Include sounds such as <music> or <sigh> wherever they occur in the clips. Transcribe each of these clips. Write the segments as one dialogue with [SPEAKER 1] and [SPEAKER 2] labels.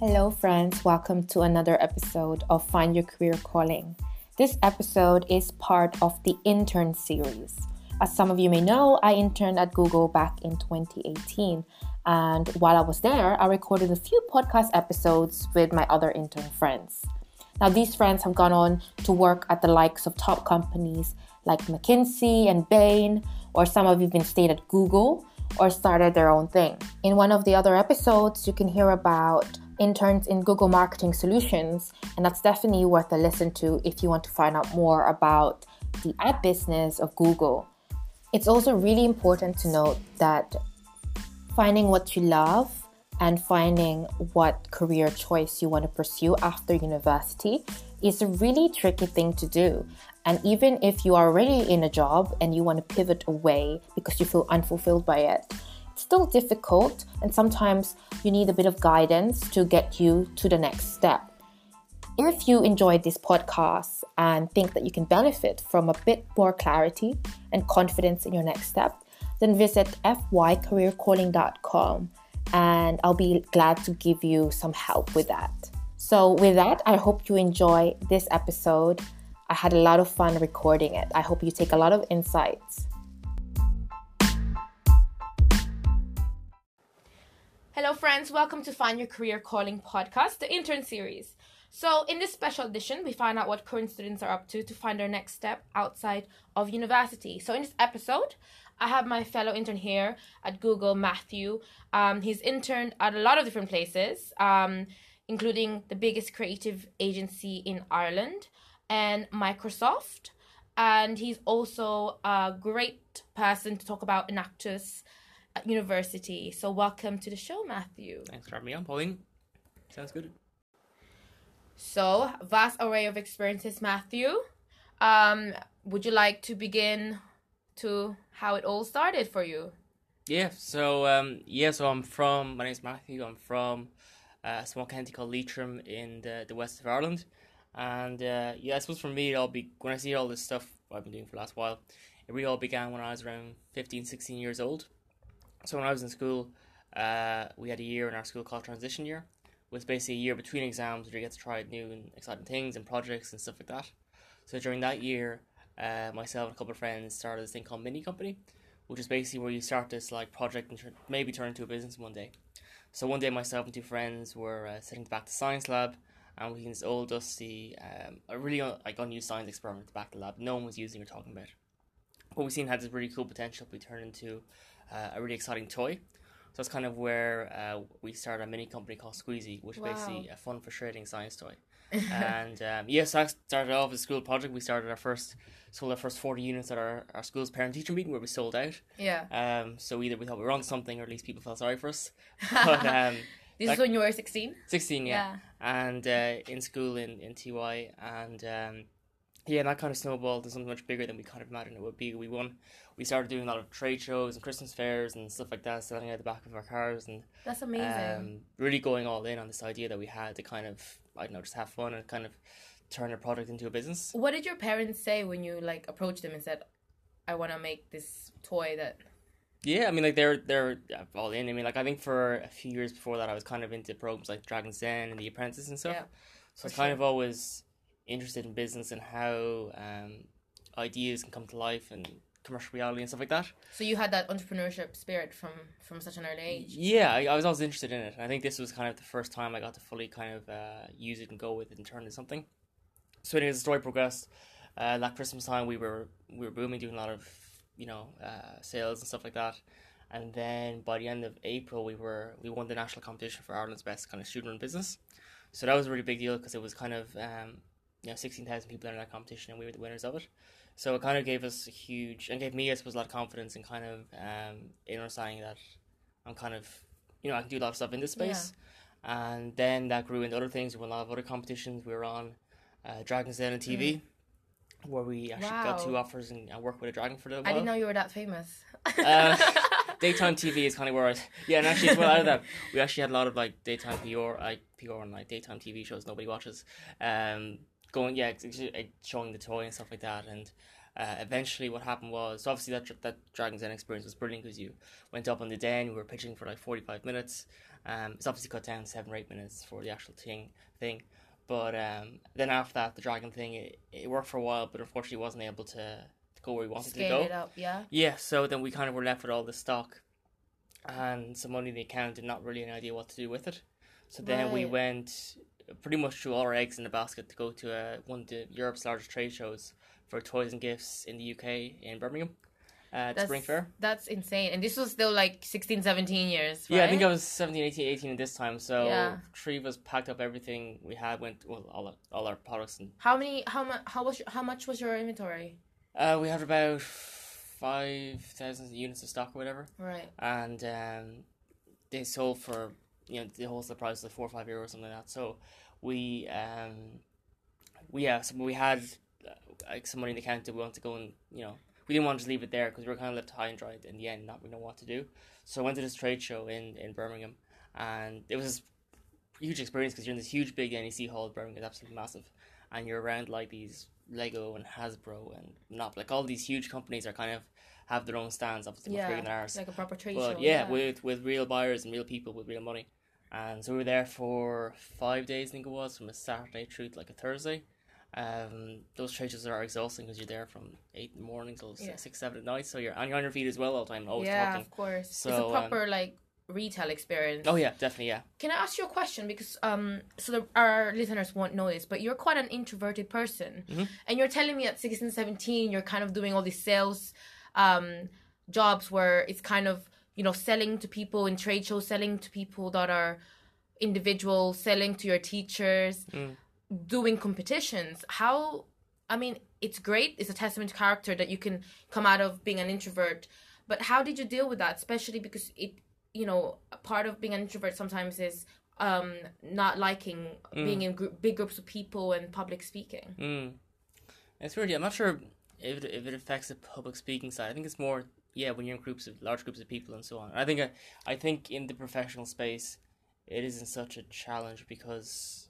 [SPEAKER 1] Hello, friends. Welcome to another episode of Find Your Career Calling. This episode is part of the intern series. As some of you may know, I interned at Google back in 2018. And while I was there, I recorded a few podcast episodes with my other intern friends. Now, these friends have gone on to work at the likes of top companies like McKinsey and Bain, or some have even stayed at Google or started their own thing. In one of the other episodes, you can hear about interns in Google Marketing Solutions, and that's definitely worth a listen to if you want to find out more about the ad business of Google. It's also really important to note that finding what you love and finding what career choice you want to pursue after university is a really tricky thing to do. And even if you are already in a job and you want to pivot away because you feel unfulfilled by it, still difficult and sometimes you need a bit of guidance to get you to the next step. If you enjoyed this podcast and think that you can benefit from a bit more clarity and confidence in your next step, then visit fycareercalling.com and I'll be glad to give you some help with that. So, with that, I hope you enjoy this episode. I had a lot of fun recording it. I hope you take a lot of insights. Hello, friends. Welcome to Find Your Career Calling podcast, the intern series. So, in this special edition, we find out what current students are up to to find their next step outside of university. So, in this episode, I have my fellow intern here at Google, Matthew. Um, he's interned at a lot of different places, um, including the biggest creative agency in Ireland and Microsoft. And he's also a great person to talk about Enactus university. So, welcome to the show, Matthew.
[SPEAKER 2] Thanks for having me on, Pauline. Sounds good.
[SPEAKER 1] So, vast array of experiences, Matthew. Um, would you like to begin to how it all started for you?
[SPEAKER 2] Yeah, so um, yeah, so I'm from. My name's Matthew. I'm from uh, a small county called Leitrim in the, the west of Ireland, and uh, yeah, I suppose for me, it all be when I see all this stuff I've been doing for the last while. It really all began when I was around 15, 16 years old. So when I was in school, uh, we had a year in our school called transition year, was basically a year between exams where you get to try new and exciting things and projects and stuff like that. So during that year, uh, myself and a couple of friends started this thing called Mini Company, which is basically where you start this like project and maybe turn into a business one day. So one day, myself and two friends were uh, sitting back the science lab, and we had this old dusty, um, a really un- like unused science experiment back the lab. No one was using or talking about. What we seen had this really cool potential to be turned into uh, a really exciting toy. So that's kind of where uh, we started a mini company called Squeezy, which is basically a fun, frustrating science toy. <laughs> and um, yes, I started off as a school project. We started our first, sold our first forty units at our, our school's parent teacher meeting where we sold out.
[SPEAKER 1] Yeah.
[SPEAKER 2] Um, so either we thought we were on something, or at least people felt sorry for us. <laughs> <laughs> But um,
[SPEAKER 1] This
[SPEAKER 2] Like-
[SPEAKER 1] is when you were 16?
[SPEAKER 2] sixteen, yeah, and uh, in school in in TY, and um, yeah, and that kind of snowballed to something much bigger than we kind of imagined it would be. We won. We started doing a lot of trade shows and Christmas fairs and stuff like that, selling out the back of our cars and
[SPEAKER 1] That's amazing.
[SPEAKER 2] um, really going all in on this idea that we had to kind of I don't know just have fun and kind of turn a product into a business.
[SPEAKER 1] what did your parents say when you like approached them and said, I want to make this toy that.
[SPEAKER 2] Yeah, I mean like they're they're all in. I mean like I think for a few years before that I was kind of into programs like Dragon's Den and The Apprentice and stuff.
[SPEAKER 1] Yeah,
[SPEAKER 2] so I was kind of always interested in business and how um, ideas can come to life and commercial reality and stuff like that.
[SPEAKER 1] So you had that entrepreneurship spirit from from such an early age.
[SPEAKER 2] Yeah, I, I was always interested in it. I think this was kind of the first time I got to fully kind of uh, use it and go with it and turn it into something. So as the story progressed, uh, that Christmas time we were we were booming, doing a lot of you know uh, sales and stuff like that. And then by the end of April, we were we won the national competition for Ireland's best kind of student run business. So that was a really big deal because it was kind of um, you know sixteen thousand people in that competition, and we were the winners of it. So it kind of gave us a huge and gave me, I suppose, a lot of confidence and kind of um, in understanding that I'm kind of you know I can do a lot of stuff in this space. And then that grew into other things. We won a lot of other competitions. We were on uh, Dragon's Den and TV, where we actually got two offers and, and worked with a dragon for a little
[SPEAKER 1] I didn't know you were that famous.
[SPEAKER 2] Uh, <laughs> daytime TV is kind of where I, yeah, and actually as well out of that, we actually had a lot of like daytime PR, like PR and like daytime TV shows nobody watches. Um, going yeah, showing the toy and stuff like that, and Uh, eventually, what happened was obviously that that Dragon's Den experience was brilliant because you went up on the den, we were pitching for like forty five minutes. Um, it's obviously cut down seven or eight minutes for the actual thing thing. But um, then after that, the Dragon thing it, it worked for a while, but unfortunately wasn't able to, to go where we wanted
[SPEAKER 1] Scale
[SPEAKER 2] to
[SPEAKER 1] it
[SPEAKER 2] go.
[SPEAKER 1] up, yeah.
[SPEAKER 2] Yeah, so then we kind of were left with all the stock and some money in the account and not really an idea what to do with it. So then we went pretty much threw all our eggs in the basket to go to uh, one of the, Europe's largest trade shows for toys and gifts in the UK in Birmingham. Uh, the Spring Fair.
[SPEAKER 1] That's insane. And this was still like 16, 17 years, right?
[SPEAKER 2] Yeah, I think I was 17, 18, 18 at this time. So
[SPEAKER 1] Yeah.
[SPEAKER 2] three of us packed up everything we had, went well all our, all our products, and
[SPEAKER 1] How many? How much? How was? How much was your inventory?
[SPEAKER 2] uh, we had about five thousand units of stock or whatever.
[SPEAKER 1] Right.
[SPEAKER 2] and um, they sold for you know the wholesale price was like four or five euros or something like that. So we um we yeah so we had uh, like some money in the account that we wanted to go and you know we didn't want to just leave it there because we were kind of left high and dry in the end, not really know what to do. So I went to this trade show in in Birmingham, and it was a huge experience because you're in this huge big NEC hall Birmingham, is absolutely massive, and you're around like these Lego and Hasbro and not like all these huge companies are kind of have their own stands, obviously much bigger than
[SPEAKER 1] Yeah.
[SPEAKER 2] ours.
[SPEAKER 1] Like a proper trade
[SPEAKER 2] But
[SPEAKER 1] show.
[SPEAKER 2] yeah, with with real buyers and real people with real money. And so we were there for five days, I think it was, from a Saturday through to like a Thursday. Um, those trade are exhausting because you're there from eight in the morning till
[SPEAKER 1] Yeah.
[SPEAKER 2] six, seven at night. So you're and you're on your feet as well all the time, always
[SPEAKER 1] yeah,
[SPEAKER 2] talking.
[SPEAKER 1] of course. it's
[SPEAKER 2] So,
[SPEAKER 1] a
[SPEAKER 2] um,
[SPEAKER 1] proper like retail experience.
[SPEAKER 2] Oh yeah, definitely, yeah.
[SPEAKER 1] Can I ask you a question? Because um, so the, our listeners won't know this, but you're quite an introverted person,
[SPEAKER 2] Mhm.
[SPEAKER 1] and you're telling me at 16, 17, you're kind of doing all these sales um, jobs where it's kind of you know selling to people in trade shows, selling to people that are individuals, selling to your teachers,
[SPEAKER 2] Mm.
[SPEAKER 1] doing competitions. How? I mean, it's great. It's a testament to character that you can come out of being an introvert. But how did you deal with that? Especially because it, you know, a part of being an introvert sometimes is um not liking being in group, big groups of people and public speaking.
[SPEAKER 2] Mm. It's weird. Yeah, I'm not sure if it, if it affects the public speaking side. I think it's more yeah when you're in groups of large groups of people and so on. I think I, I think in the professional space, it isn't such a challenge because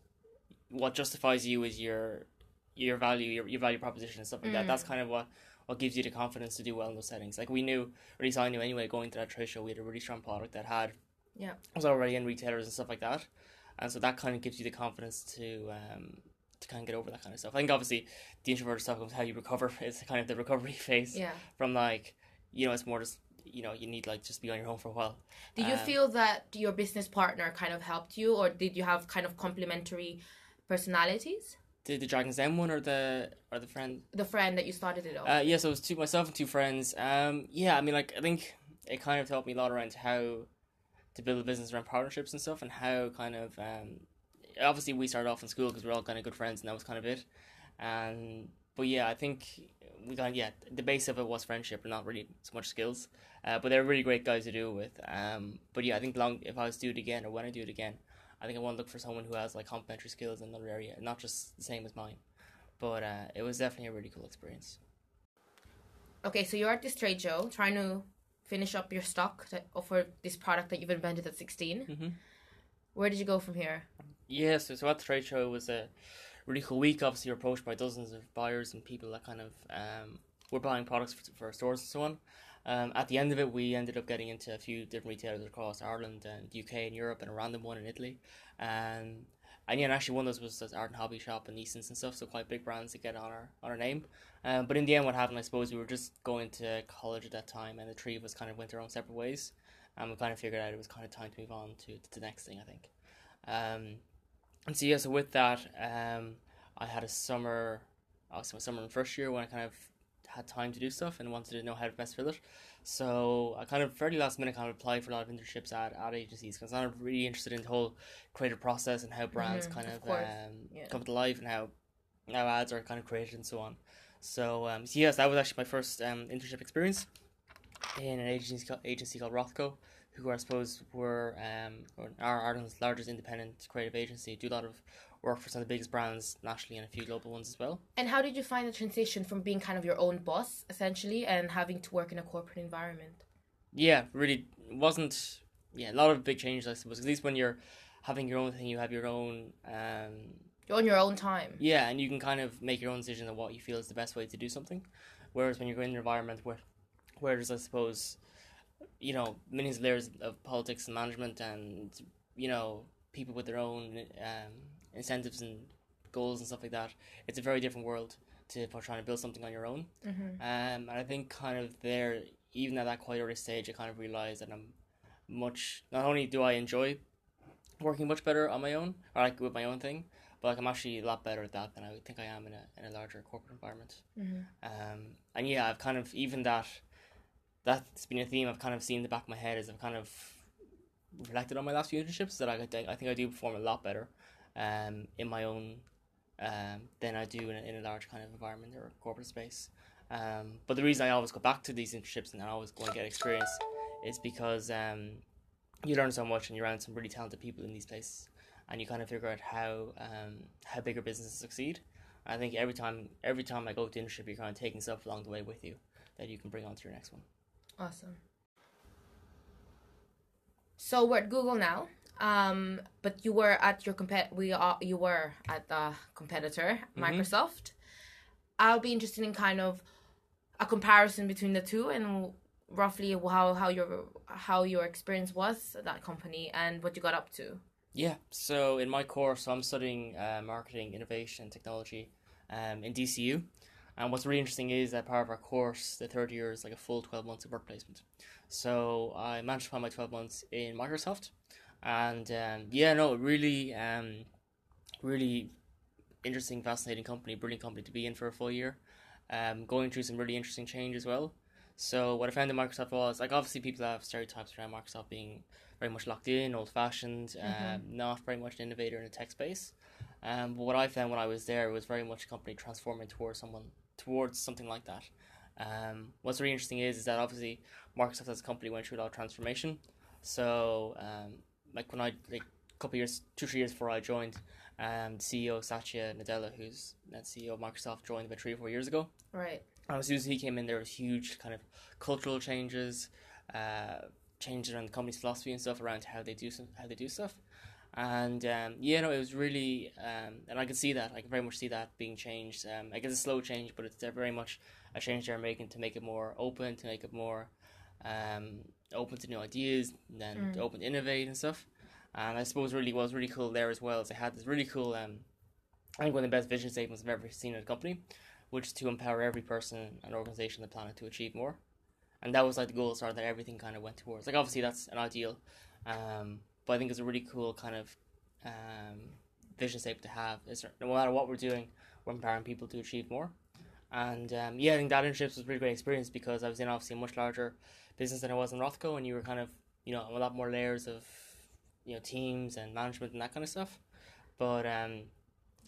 [SPEAKER 2] what justifies you is your your value, your, your value proposition and stuff like that. That's kind of what what gives you the confidence to do well in those settings. Like we knew, or at least I knew anyway, going to that trade show, we had a really strong product that had
[SPEAKER 1] Yeah.
[SPEAKER 2] was already in retailers and stuff like that, and so that kind of gives you the confidence to um to kind of get over that kind of stuff. I think obviously the introverted stuff comes how you recover. <laughs> It's kind of the recovery <laughs> phase
[SPEAKER 1] Yeah.
[SPEAKER 2] from like you know it's more just you know you need like just be on your own for a while.
[SPEAKER 1] Did you
[SPEAKER 2] Um,
[SPEAKER 1] feel that your business partner kind of helped you, or did you have kind of complementary personalities?
[SPEAKER 2] The the Dragon's Den one or the or the friend
[SPEAKER 1] The friend that you started it off.
[SPEAKER 2] Uh, yeah, so it was two myself and two friends. Um, yeah, I mean, like I think it kind of taught me a lot around how to build a business around partnerships and stuff, and how kind of um, obviously we started off in school because we are all kind of good friends, and that was kind of it. And but yeah, I think we got yeah the base of it was friendship not really so much skills. Uh, but they're really great guys to do it with. Um, but yeah, I think long if I was to do it again or when I do it again, I think I want to look for someone who has like complementary skills in another area, not just the same as mine. But uh, it was definitely a really cool experience.
[SPEAKER 1] okay, so you're at this trade show trying to finish up your stock to offer this product that you've invented at 16.
[SPEAKER 2] Mhm.
[SPEAKER 1] Where did you go from here?
[SPEAKER 2] Yeah, so, so at the trade show it was a really cool week. Obviously, you're approached by dozens of buyers and people that kind of um, were buying products for, for stores and so on. Um, at the end of it, we ended up getting into a few different retailers across Ireland and UK and Europe and a random one in Italy. Um, and yeah, and actually one of those was this Art and Hobby Shop and Eason's and stuff, so quite big brands to get on our on our name. Um, but in the end, what happened, I suppose, we were just going to college at that time, and the three of us kind of went our own separate ways, and we kind of figured out it was kind of time to move on to, to the next thing, I think. Um, and so yeah, so with that, um, I had a summer, obviously my summer in first year when I kind of had time to do stuff and wanted to know how to best fill it. So I kind of fairly last minute kind of applied for a lot of internships at, at agencies because I'm really interested in the whole creative process and how brands
[SPEAKER 1] Mhm,
[SPEAKER 2] kind
[SPEAKER 1] of
[SPEAKER 2] of, um,
[SPEAKER 1] yeah.
[SPEAKER 2] come to life and how how ads are kind of created and so on. So um, so yes, that was actually my first um, internship experience in an agency called, agency called Rothco, who I suppose were um, are Ireland's largest independent creative agency. Do a lot of work for some of the biggest brands nationally and a few global ones as well.
[SPEAKER 1] And how did you find the transition from being kind of your own boss, essentially, and having to work in a corporate environment?
[SPEAKER 2] Yeah, really wasn't. Yeah, a lot of big changes, I suppose. At least when you're having your own thing, you have your own. Um,
[SPEAKER 1] You're on your own time.
[SPEAKER 2] yeah, and you can kind of make your own decision on what you feel is the best way to do something. Whereas when you're in an environment where, where there's, I suppose, you know, millions of layers of politics and management and, you know, people with their own um, incentives and goals and stuff like that, it's a very different world to for trying to build something on your own.
[SPEAKER 1] Mm-hmm.
[SPEAKER 2] Um, and I think kind of there, even at that quite early stage, I kind of realized that I'm much, not only do I enjoy working much better on my own, or like with my own thing, but like I'm actually a lot better at that than I think I am in a in a larger corporate environment.
[SPEAKER 1] Mm-hmm.
[SPEAKER 2] Um, and yeah, I've kind of even that that's been a theme I've kind of seen in the back of my head as I've kind of reflected on my last few internships that I, I think I do perform a lot better um, in my own um, than I do in a, in a large kind of environment or corporate space. Um, but the reason I always go back to these internships and I always go and get experience is because um, you learn so much and you're around some really talented people in these places and you kind of figure out how um, how bigger businesses succeed. I think every time every time I go to internship, you're kind of taking stuff along the way with you that you can bring on to your next one.
[SPEAKER 1] Awesome. So we're at Google now, um, but you were at your compet. We are you were at the competitor
[SPEAKER 2] Mhm.
[SPEAKER 1] Microsoft. I'll be interested in kind of a comparison between the two and roughly how how your how your experience was at that company and what you got up to.
[SPEAKER 2] Yeah. So in my course, I'm studying uh, marketing, innovation, technology um, in DCU. And what's really interesting is that part of our course, the third year, is like a full 12 months of work placement. So I managed to find my 12 months in Microsoft. And um, yeah, no, really, um, really interesting, fascinating company, brilliant company to be in for a full year. Um, going through some really interesting change as well. So what I found in Microsoft was like obviously people have stereotypes around Microsoft being very much locked in, old fashioned, um, not very much an innovator in the tech space. Um, but what I found when I was there was very much a company transforming towards someone towards something like that. Um, what's really interesting is is that obviously Microsoft as a company went through a lot of transformation. So um, like when I like a couple years, two three years before I joined, um, CEO Satya Nadella, who's the CEO of Microsoft, joined about three or four years ago.
[SPEAKER 1] Right.
[SPEAKER 2] And as soon as he came in, there was huge kind of cultural changes, uh, changes around the company's philosophy and stuff around how they do some, how they do stuff. And um, yeah, no, it was really, um, and I can see that. I can very much see that being changed. Um, I guess it's a slow change, but it's very much a change they're making to make it more open, to make it more um, open to new ideas, and then
[SPEAKER 1] Mm.
[SPEAKER 2] open to innovate and stuff. And I suppose really what was really cool there as well is they had this really cool, um, I think one of the best vision statements I've ever seen in a company, which is to empower every person and organization on the planet to achieve more. And that was like the goal star that everything kind of went towards. Like obviously that's an ideal, um, but I think it's a really cool kind of um, vision statement to have. Is no matter what we're doing, we're empowering people to achieve more. And um, yeah, I think that internships was a really great experience because I was in obviously a much larger business than I was in Rothco, and you were kind of you know a lot more layers of you know teams and management and that kind of stuff. But um,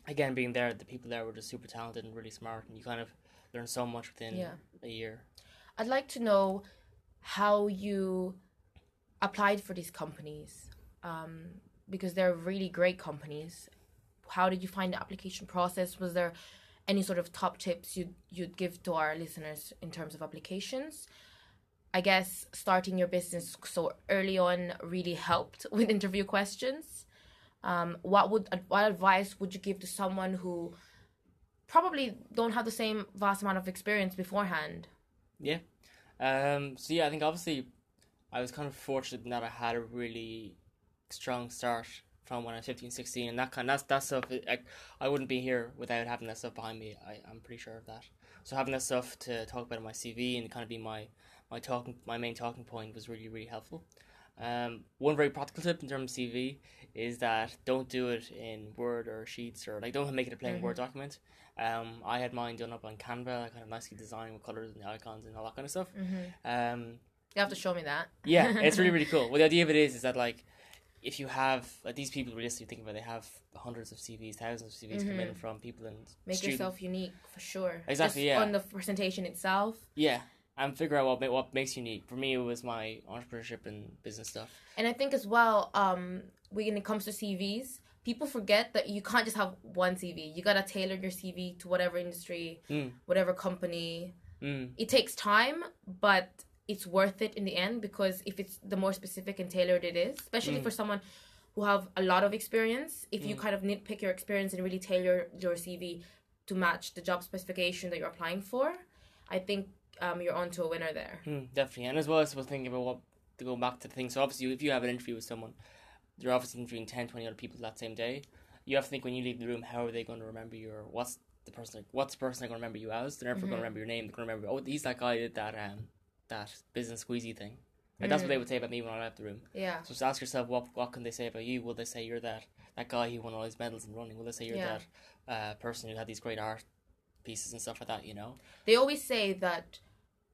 [SPEAKER 2] again, being there, the people there were just super talented and really smart, and you kind of learn so much within
[SPEAKER 1] Yeah.
[SPEAKER 2] a year.
[SPEAKER 1] I'd like to know how you applied for these companies um, because they're really great companies. How did you find the application process? Was there any sort of top tips you'd, you'd give to our listeners in terms of applications? I guess starting your business so early on really helped <laughs> with interview questions. Um, what would what advice would you give to someone who probably don't have the same vast amount of experience beforehand?
[SPEAKER 2] Yeah. Um, so yeah, I think obviously I was kind of fortunate in that I had a really strong start from when I was 15, 16, and that kind that's that stuff. I, I wouldn't be here without having that stuff behind me. I I'm pretty sure of that. So having that stuff to talk about in my CV and kind of be my my talking my main talking point was really really helpful. Um, one very practical tip in terms of CV is that don't do it in Word or Sheets or like don't make it a plain Word document. Um, I had mine done up on Canva, I kind of nicely designed with colors and icons and all that kind of stuff.
[SPEAKER 1] Mm-hmm.
[SPEAKER 2] Um,
[SPEAKER 1] You have to show me that.
[SPEAKER 2] yeah, it's really <laughs> really cool. Well, the idea of it is is that like if you have like these people realistically think about it, they have hundreds of CVs, thousands of CVs come in from people and
[SPEAKER 1] Mm-hmm. Make
[SPEAKER 2] students.
[SPEAKER 1] yourself unique for sure.
[SPEAKER 2] Exactly,
[SPEAKER 1] Just
[SPEAKER 2] yeah.
[SPEAKER 1] On the presentation itself,
[SPEAKER 2] yeah, and figure out what what makes you unique. For me, it was my entrepreneurship and business stuff.
[SPEAKER 1] and I think as well, um, when it comes to CVs, people forget that you can't just have one CV. You gotta tailor your CV to whatever industry,
[SPEAKER 2] Mm.
[SPEAKER 1] whatever company.
[SPEAKER 2] Mm.
[SPEAKER 1] It takes time, but it's worth it in the end because if it's the more specific and tailored it is, especially
[SPEAKER 2] Mm.
[SPEAKER 1] for someone who have a lot of experience, if you kind of nitpick your experience and really tailor your CV to match the job specification that you're applying for, I think um, you're onto a winner there.
[SPEAKER 2] Mm, definitely, and as well as was thinking about what to go back to the thing. So obviously, if you have an interview with someone, you're obviously interviewing 10, 20 other people that same day. You have to think when you leave the room, how are they going to remember you, or what's the person, what's the person going to remember you as? They're never mm-hmm. going to remember your name. They're going to remember, oh, he's that guy that um that business squeezy thing. Like. That's what they would say about me when I left the room.
[SPEAKER 1] Yeah.
[SPEAKER 2] So just ask yourself, what what can they say about you? Will they say you're that that guy who won all his medals in running? Will they say you're yeah. that uh, person who had these great art pieces and stuff like that? You know.
[SPEAKER 1] They always say that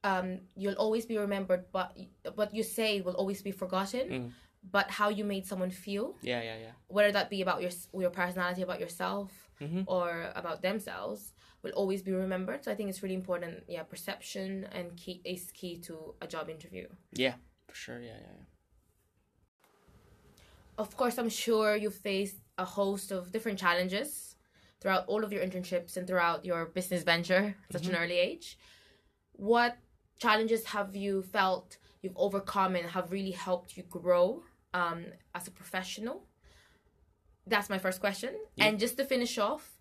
[SPEAKER 1] um, you'll always be remembered, but what you say will always be forgotten. Mm. But how you made someone feel,
[SPEAKER 2] yeah, yeah, yeah.
[SPEAKER 1] Whether that be about your your personality, about yourself, mm-hmm. or about themselves, will always be remembered. So I think it's really important. Yeah, perception and key is key to a job interview.
[SPEAKER 2] Yeah, for sure. Yeah, yeah, yeah.
[SPEAKER 1] Of course, I'm sure you've faced a host of different challenges throughout all of your internships and throughout your business venture at such mm-hmm. an early age. What challenges have you felt you've overcome and have really helped you grow um, as a professional? That's my first question. Yeah. And just to finish off,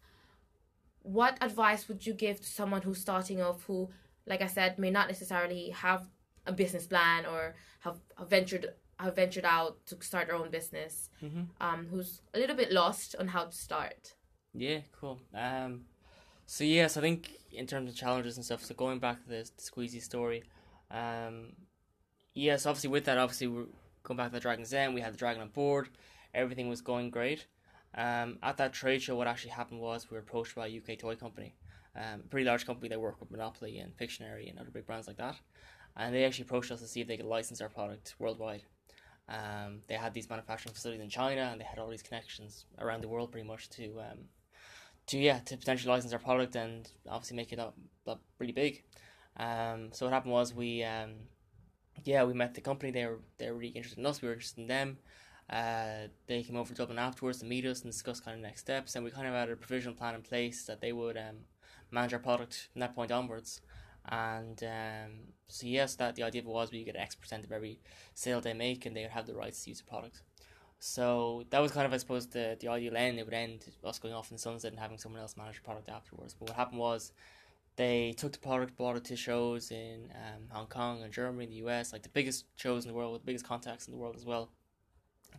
[SPEAKER 1] what advice would you give to someone who's starting off who, like I said, may not necessarily have a business plan or have, have ventured have ventured out to start their own business, mm-hmm. um, who's a little bit lost on how to start?
[SPEAKER 2] Yeah, cool. Um, so yes, I think in terms of challenges and stuff. So going back to the, the Squeezy story, um, yes, obviously with that, obviously we're going back to the Dragon's Den. We had the dragon on board. Everything was going great. Um, at that trade show, what actually happened was we were approached by a UK toy company, um, a pretty large company that work with Monopoly and Pictionary and other big brands like that, and they actually approached us to see if they could license our product worldwide. Um, they had these manufacturing facilities in China, and they had all these connections around the world, pretty much to um, to yeah to potentially license our product and obviously make it up, up really big. Um, so what happened was we um, yeah we met the company. They were they were really interested in us. We were interested in them. Uh, they came over to Dublin afterwards to meet us and discuss kind of next steps. And we kind of had a provisional plan in place that they would um, manage our product from that point onwards. And um, so yes, that the idea was we get X percent of every sale they make, and they would have the rights to use the product. So that was kind of, I suppose, the, the ideal end. It would end us going off in the sunset and having someone else manage the product afterwards. But what happened was they took the product, brought it to shows in um, Hong Kong and Germany, the US, like the biggest shows in the world, with the biggest contacts in the world as well.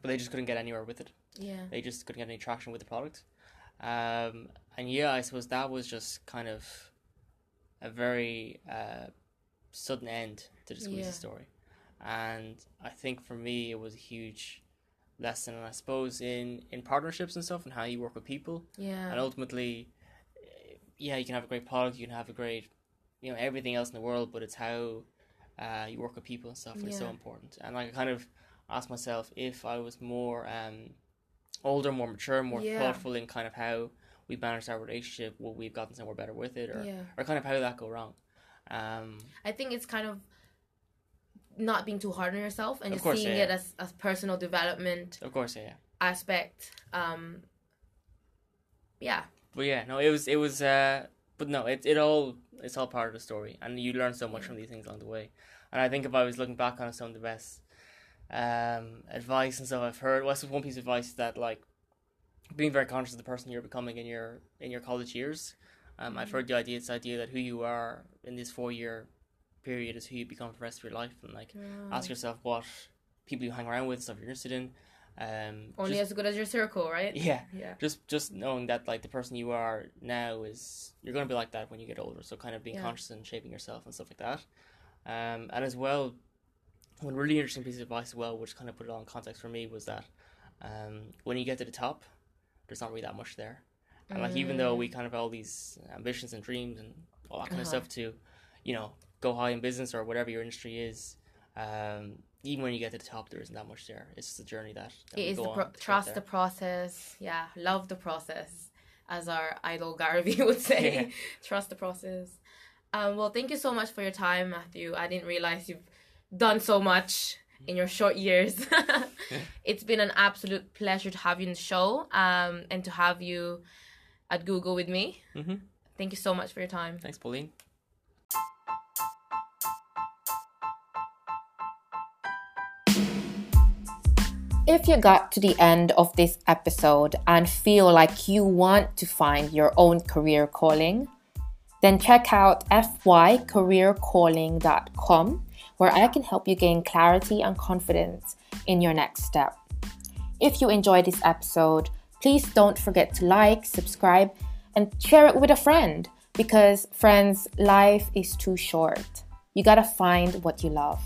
[SPEAKER 2] But they just couldn't get anywhere with it.
[SPEAKER 1] Yeah.
[SPEAKER 2] They just couldn't get any traction with the product. Um, and yeah, I suppose that was just kind of a very uh, sudden end to the Squeezy yeah. story. And I think for me, it was a huge lesson, and I suppose in in partnerships and stuff, and how you work with people.
[SPEAKER 1] Yeah.
[SPEAKER 2] And ultimately, yeah, you can have a great product, you can have a great, you know, everything else in the world, but it's how uh, you work with people and stuff yeah. is so important. And like, I kind of asked myself if I was more um, older, more mature, more yeah. thoughtful in kind of how we managed our relationship, would we've gotten somewhere better with it, or yeah. or kind of how did that go wrong. Um,
[SPEAKER 1] I think it's kind of not being too hard on yourself and just course, seeing yeah, it as, as personal development.
[SPEAKER 2] Of course, yeah.
[SPEAKER 1] Aspect. Um, yeah.
[SPEAKER 2] But yeah, no, it was it was. Uh, but no, it it all it's all part of the story, and you learn so much from these things along the way. And I think if I was looking back on some of the best um, advice and stuff I've heard, what's one piece of advice that like being very conscious of the person you're becoming in your in your college years. Um, I've heard the idea, it's the idea that who you are in this four year period is who you become for the rest of your life, and like ask yourself what people you hang around with, stuff you're interested in. Um,
[SPEAKER 1] Only just, as good as your circle, right? <laughs>
[SPEAKER 2] Yeah, yeah. Just just knowing that like the person you are now is you're gonna be like that when you get older. So kind of being yeah. conscious and shaping yourself and stuff like that. Um, and as well, one really interesting piece of advice as well, which kind of put it all in context for me, was that um, when you get to the top, there's not really that much there. And like even though we mm. kind of have all these ambitions and dreams and all that kind uh-huh. of stuff to, you know, go high in business or whatever your industry is, um, even when you get to the top, there isn't that much there. It's just a journey that, that
[SPEAKER 1] it is the pro- trust the process. Yeah, love the process, as our idol Gary Vee <laughs> would say. Yeah. trust the process. Um, well, thank you so much for your time, Matthew. I didn't realize you've done so much in your short years. <laughs> <laughs> it's been an absolute pleasure to have you in the show um, and to have you at Google with me. Mm-hmm. Thank you so much for your time.
[SPEAKER 2] Thanks, Pauline.
[SPEAKER 1] If you got to the end of this episode and feel like you want to find your own career calling, then check out fycareercalling.com where I can help you gain clarity and confidence in your next step. If you enjoyed this episode, please don't forget to like, subscribe, and share it with a friend because, friends, life is too short. You gotta find what you love.